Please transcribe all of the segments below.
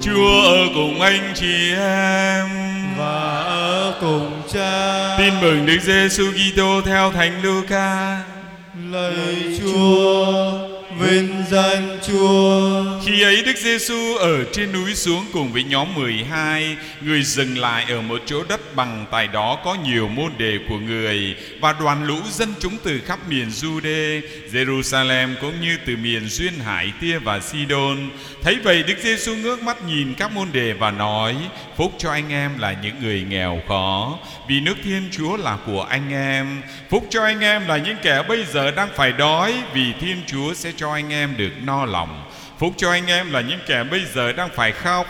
Chúa ở cùng anh chị em. Và ở cùng cha. Tin mừng Đức Giêsu Kitô theo Thánh Luca. Lạy Chúa vinh danh Chúa. Khi ấy Đức Giêsu ở trên núi xuống cùng với nhóm 12 Người dừng lại ở một chỗ đất bằng Tại đó có nhiều môn đề của người Và đoàn lũ dân chúng từ khắp miền Jude Jerusalem cũng như từ miền Duyên Hải, Tia và Sidon. Thấy vậy Đức Giêsu ngước mắt nhìn các môn đề và nói, Phúc cho anh em là những người nghèo khó, Vì nước Thiên Chúa là của anh em. Phúc cho anh em là những kẻ bây giờ đang phải đói, Vì Thiên Chúa sẽ cho anh em được no lòng. Phúc cho anh em là những kẻ bây giờ đang phải khóc,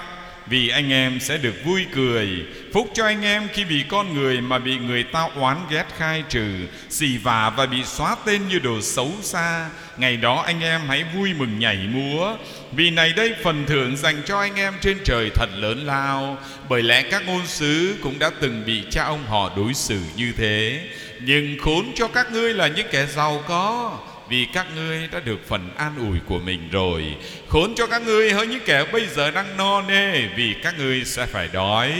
vì anh em sẽ được vui cười. Phúc cho anh em khi bị con người mà bị người ta oán ghét khai trừ, Xì vả và bị xóa tên như đồ xấu xa. Ngày đó anh em hãy vui mừng nhảy múa, Vì này đây phần thưởng dành cho anh em trên trời thật lớn lao. Bởi lẽ các ngôn sứ cũng đã từng bị cha ông họ đối xử như thế. Nhưng khốn cho các ngươi là những kẻ giàu có vì các ngươi đã được phần an ủi của mình rồi. Khốn cho các ngươi hơn những kẻ bây giờ đang no nê, vì các ngươi sẽ phải đói.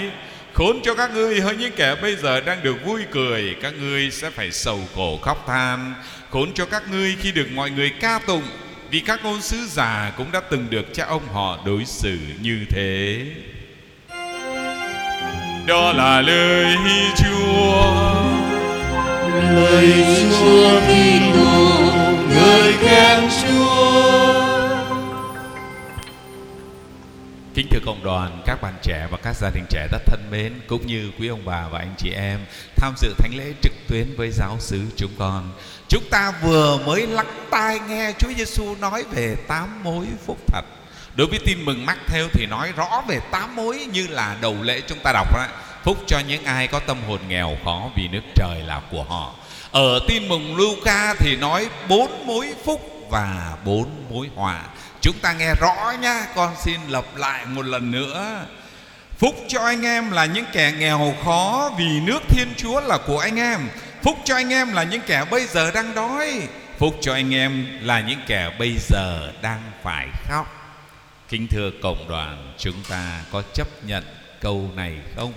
Khốn cho các ngươi hơn những kẻ bây giờ đang được vui cười, các ngươi sẽ phải sầu khổ khóc than. Khốn cho các ngươi khi được mọi người ca tụng, vì các ngôn sứ già cũng đã từng được cha ông họ đối xử như thế. Đó là lời Chúa. Lời Chúa Kitô khen Chúa. Kính thưa công đoàn, các bạn trẻ và các gia đình trẻ rất thân mến Cũng như quý ông bà và anh chị em Tham dự thánh lễ trực tuyến với giáo xứ chúng con. Chúng ta vừa mới lắng tai nghe Chúa Giêsu nói về tám mối phúc thật. Đối với tin mừng mắc theo thì nói rõ về tám mối như là đầu lễ chúng ta đọc đó. Phúc cho những ai có tâm hồn nghèo khó vì nước trời là của họ. Ở tin mừng Luca thì nói bốn mối phúc và bốn mối họa. Chúng ta nghe rõ nhá Con xin lặp lại một lần nữa. Phúc cho anh em là những kẻ nghèo khó Vì nước Thiên Chúa là của anh em. Phúc cho anh em là những kẻ bây giờ đang đói. Phúc cho anh em là những kẻ bây giờ đang phải khóc. Kính thưa cộng đoàn, Chúng ta có chấp nhận câu này không?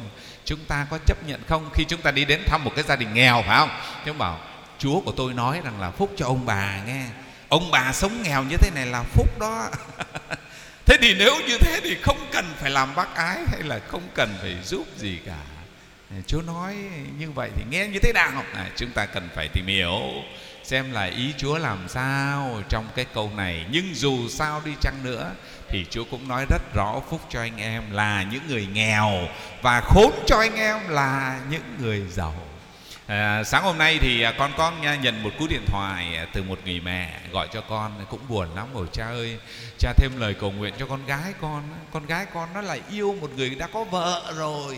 Chúng ta có chấp nhận không Khi chúng ta đi đến thăm một cái gia đình nghèo, phải không? Chúng bảo, Chúa của tôi nói rằng là phúc cho ông bà nghe Ông bà sống nghèo như thế này là phúc đó Thế thì nếu như thế thì không cần phải làm bác ái Hay là không cần phải giúp gì cả Chúa nói như vậy thì nghe như thế nào? À, Chúng ta cần phải tìm hiểu Xem là ý Chúa làm sao trong cái câu này. Nhưng dù sao đi chăng nữa Thì Chúa cũng nói rất rõ Phúc cho anh em là những người nghèo Và khốn cho anh em là những người giàu. À, sáng hôm nay thì à, con con nhận một cú điện thoại à, từ một người mẹ gọi cho con cũng buồn lắm rồi cha ơi cha thêm lời cầu nguyện cho con gái con con gái con nó lại yêu một người đã có vợ rồi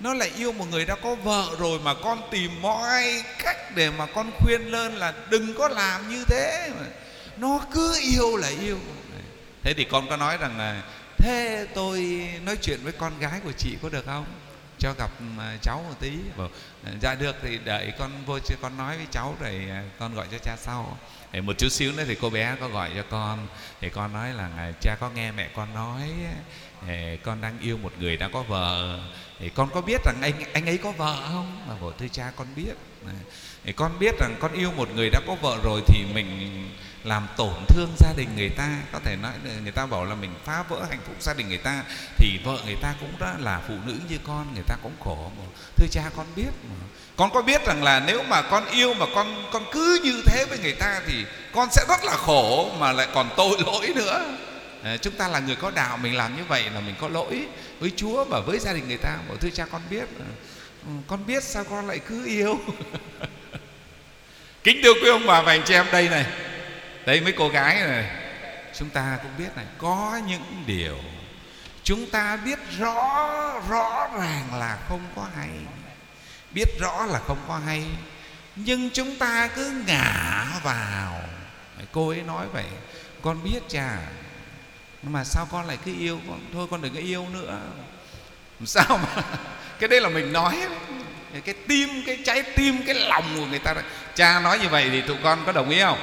nó lại yêu một người đã có vợ rồi mà con tìm mọi cách để mà con khuyên lên là đừng có làm như thế. Mà nó cứ yêu là yêu. Thế thì con có nói rằng là, thế tôi nói chuyện với con gái của chị có được không? Cho gặp cháu một tí. Bảo dạ được thì đợi con vô con nói với cháu rồi con gọi cho cha sau. Thì một chút xíu nữa thì cô bé có gọi cho con. Thì con nói là cha có nghe mẹ con nói con đang yêu một người đã có vợ. Thì con có biết rằng anh anh ấy có vợ không? Mà bảo thưa cha con biết thì con biết rằng con yêu một người đã có vợ rồi thì mình làm tổn thương gia đình người ta. Có thể nói người ta bảo là mình phá vỡ hạnh phúc gia đình người ta thì vợ người ta cũng đã là phụ nữ như con người ta cũng khổ mà. Thưa cha con biết mà. Con có biết rằng là nếu mà con yêu mà con con cứ như thế với người ta thì con sẽ rất là khổ mà lại còn tội lỗi nữa. À, chúng ta là người có đạo mình làm như vậy là mình có lỗi với Chúa và với gia đình người ta. Mà thưa cha con biết mà. Ừ, con biết sao con lại cứ yêu. Kính thưa quý ông bà và anh chị em, đây này. Đây mấy cô gái này. Chúng ta cũng biết này, có những điều chúng ta biết rõ rõ ràng là không có hay. Biết rõ là không có hay, nhưng chúng ta cứ ngả vào. Cô ấy nói vậy, con biết cha mà sao con lại cứ yêu? Con, thôi con đừng có yêu nữa sao mà? Cái đấy là mình nói cái tim cái trái tim cái lòng của người ta cha nói như vậy thì tụi con có đồng ý không?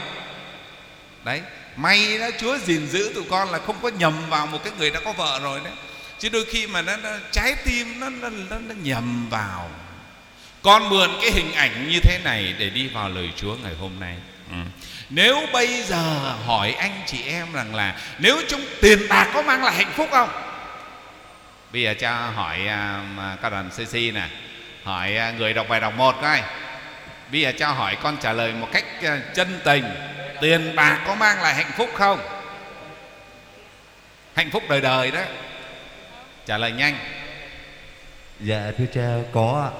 Đấy. May đó chúa gìn giữ tụi con là không có nhầm vào một cái người đã có vợ rồi đấy. Chứ đôi khi mà nó, nó trái tim nó, nó nó nó nhầm vào. Con mượn cái hình ảnh như thế này để đi vào lời chúa ngày hôm nay. Ừ. nếu bây giờ hỏi anh chị em rằng là nếu chúng tiền bạc có mang lại hạnh phúc không? Bây giờ cho hỏi uh, các đoàn cc nè hỏi uh, người đọc bài đọc một coi. Bây giờ cho hỏi con trả lời một cách uh, chân tình tiền bạc có mang lại hạnh phúc không? Hạnh phúc đời đời đó. Trả lời nhanh. Dạ thưa cha có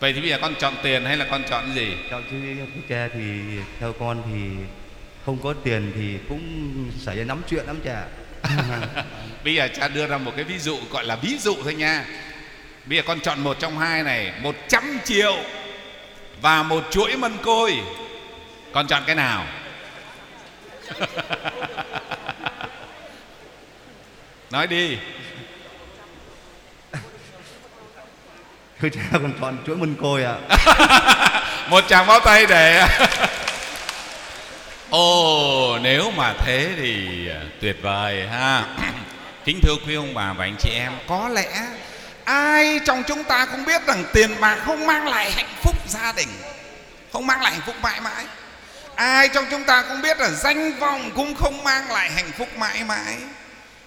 vậy thì bây giờ con chọn tiền hay là con chọn gì? Chào chứ thưa cha thì theo con thì không có tiền thì cũng xảy ra nắm chuyện lắm cha bây giờ cha đưa ra một cái ví dụ gọi là ví dụ thôi nha. Bây giờ con chọn một trong hai này một trăm triệu và một chuỗi mân côi. Con chọn cái nào? Nói đi. Thưa cha con chọn chuỗi mân côi ạ một tràng pháo tay để ồ, nếu mà thế thì à, tuyệt vời ha. Kính thưa quý ông bà và anh chị em, có lẽ ai trong chúng ta cũng biết rằng tiền bạc không mang lại hạnh phúc gia đình, không mang lại hạnh phúc mãi mãi. Ai trong chúng ta cũng biết là danh vọng cũng không mang lại hạnh phúc mãi mãi.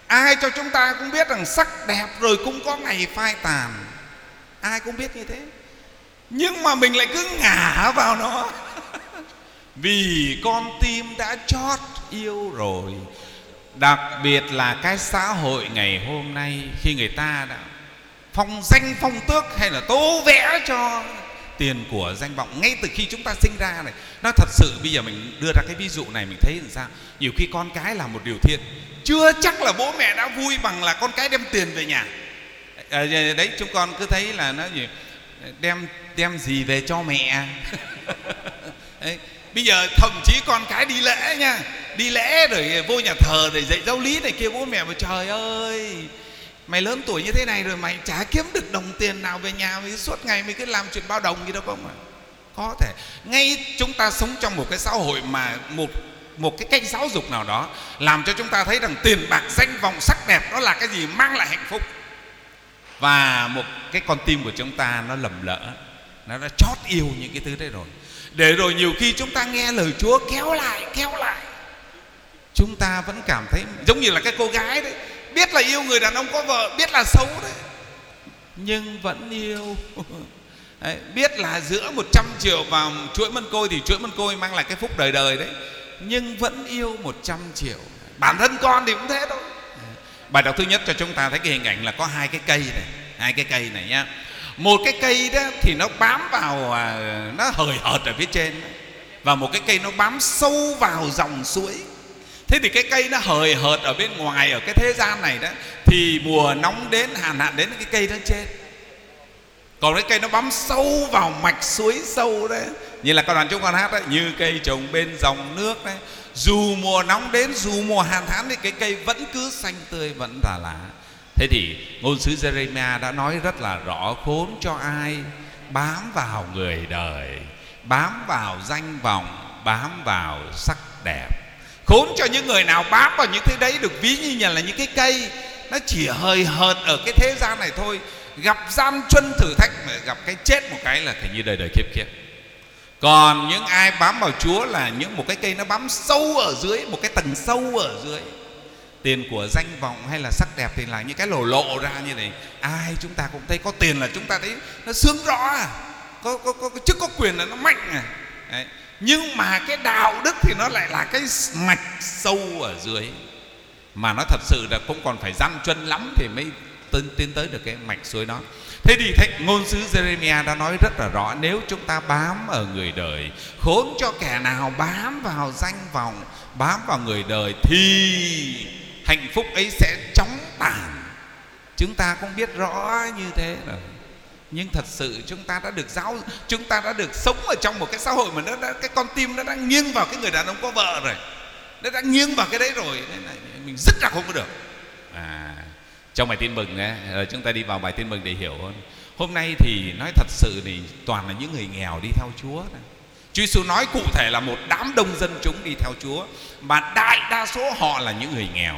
Ai trong chúng ta cũng biết rằng sắc đẹp rồi cũng có ngày phai tàn. Ai cũng biết như thế. Nhưng mà mình lại cứ ngả vào nó vì con tim đã chót yêu rồi. Đặc biệt là cái xã hội ngày hôm nay khi người ta đã phong danh phong tước hay là tô vẽ cho tiền của danh vọng ngay từ khi chúng ta sinh ra này nó thật sự bây giờ mình đưa ra cái ví dụ này mình thấy làm sao? Nhiều khi con cái làm một điều thiện. Chưa chắc là bố mẹ đã vui bằng là con cái đem tiền về nhà. À, đấy chúng con cứ thấy là nó gì? Đem đem gì về cho mẹ? Đấy bây giờ thậm chí con cái đi lễ nha. Đi lễ rồi vô nhà thờ để dạy giáo lý này kia bố mẹ mà trời ơi mày lớn tuổi như thế này rồi mày chả kiếm được đồng tiền nào về nhà mày suốt ngày mày cứ làm chuyện bao đồng gì đâu không ạ, có thể. Ngay chúng ta sống trong một cái xã hội mà một một cái cách giáo dục nào đó làm cho chúng ta thấy rằng tiền bạc danh vọng sắc đẹp đó là cái gì mang lại hạnh phúc. Và một cái con tim của chúng ta nó lầm lỡ nó đã chót yêu những cái thứ đấy rồi để rồi nhiều khi chúng ta nghe lời Chúa kéo lại kéo lại. Chúng ta vẫn cảm thấy giống như là cái cô gái đấy biết là yêu người đàn ông có vợ biết là xấu đấy. Nhưng vẫn yêu. Đấy, biết là giữa 100 triệu vào chuỗi mân côi thì chuỗi mân côi mang lại cái phúc đời đời đấy. Nhưng vẫn yêu 100 triệu. Bản thân con thì cũng thế thôi. Bài đọc thứ nhất cho chúng ta thấy cái hình ảnh là có hai cái cây này hai cái cây này nhá một cái cây đó thì nó bám vào à, nó hời hợt ở phía trên. Và một cái cây nó bám sâu vào dòng suối. Thế thì cái cây nó hời hợt ở bên ngoài, ở cái thế gian này đó, thì mùa nóng đến, hạn hạn đến cái cây nó chết. Còn cái cây nó bám sâu vào mạch suối sâu đấy như là con đoàn chúng con hát đấy, như cây trồng bên dòng nước đấy. Dù mùa nóng đến, dù mùa hạn hán, thì cái cây vẫn cứ xanh tươi, vẫn là lá thế thì ngôn sứ Jeremiah đã nói rất là rõ khốn cho ai bám vào người đời, bám vào danh vọng, bám vào sắc đẹp. Khốn cho những người nào bám vào những thứ đấy được ví như là những cái cây, nó chỉ hơi hợt ở cái thế gian này thôi. Gặp gian truân thử thách mà gặp cái chết một cái là thành như đời đời kiếp kiếp còn những ai bám vào Chúa là những một cái cây nó bám sâu ở dưới, một cái tầng sâu ở dưới tiền của danh vọng hay là sắc đẹp thì là những cái lổ lộ ra như này ai chúng ta cũng thấy có tiền là chúng ta thấy nó sướng rõ à. Có có có, có chức có quyền là nó mạnh à. Đấy. nhưng mà cái đạo đức thì nó lại là cái mạch sâu ở dưới. Mà nó thật sự là cũng còn phải gian chân lắm thì mới tiến, tiến tới được cái mạch suối đó. Thế thì thấy, ngôn sứ Jeremiah đã nói rất là rõ nếu chúng ta bám ở người đời khốn cho kẻ nào bám vào danh vọng bám vào người đời thì hạnh phúc ấy sẽ chóng tàn. Chúng ta cũng biết rõ như thế rồi nhưng thật sự chúng ta đã được giáo chúng ta đã được sống ở trong một cái xã hội mà nó đã cái con tim nó đang nghiêng vào cái người đàn ông có vợ rồi. Nó đã nghiêng vào cái đấy rồi. Nên là mình rất là không có được. À trong bài tin mừng ấy, rồi chúng ta đi vào bài tin mừng để hiểu hơn. Hôm nay thì nói thật sự thì toàn là những người nghèo đi theo chúa này. Chúa Giêsu nói cụ thể là một đám đông dân chúng đi theo Chúa, mà đại đa số họ là những người nghèo.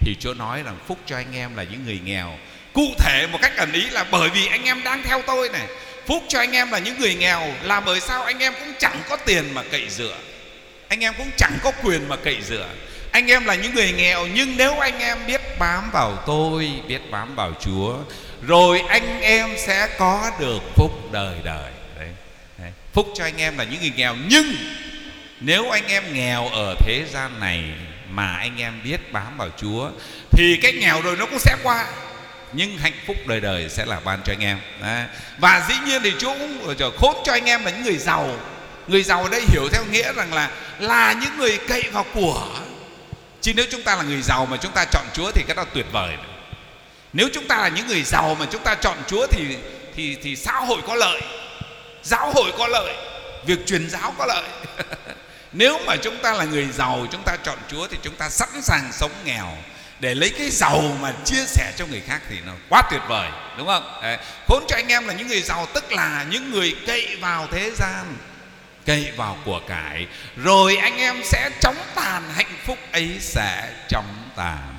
Thì Chúa nói rằng phúc cho anh em là những người nghèo. Cụ thể một cách ẩn ý là bởi vì anh em đang theo tôi này, phúc cho anh em là những người nghèo, là bởi sao anh em cũng chẳng có tiền mà cậy dựa. Anh em cũng chẳng có quyền mà cậy dựa. Anh em là những người nghèo, nhưng nếu anh em biết bám vào tôi, biết bám vào chúa, rồi anh em sẽ có được phúc đời đời phúc cho anh em là những người nghèo. Nhưng nếu anh em nghèo ở thế gian này mà anh em biết bám vào chúa, thì cái nghèo rồi nó cũng sẽ qua. Nhưng hạnh phúc đời đời sẽ là ban cho anh em. Đấy. và dĩ nhiên thì Chúa cũng khốn cho anh em là những người giàu. Người giàu ở đây hiểu theo nghĩa rằng là là những người cậy vào của. Chứ nếu chúng ta là người giàu mà chúng ta chọn Chúa thì cái đó tuyệt vời. Nếu chúng ta là những người giàu mà chúng ta chọn Chúa thì thì thì xã hội có lợi giáo hội có lợi, việc truyền giáo có lợi. Nếu mà chúng ta là người giàu, chúng ta chọn Chúa thì chúng ta sẵn sàng sống nghèo để lấy cái giàu mà chia sẻ cho người khác thì nó quá tuyệt vời, đúng không? Đấy. khốn cho anh em là những người giàu, tức là những người cậy vào thế gian, cậy vào của cải. Rồi anh em sẽ chóng tàn, hạnh phúc ấy sẽ chóng tàn.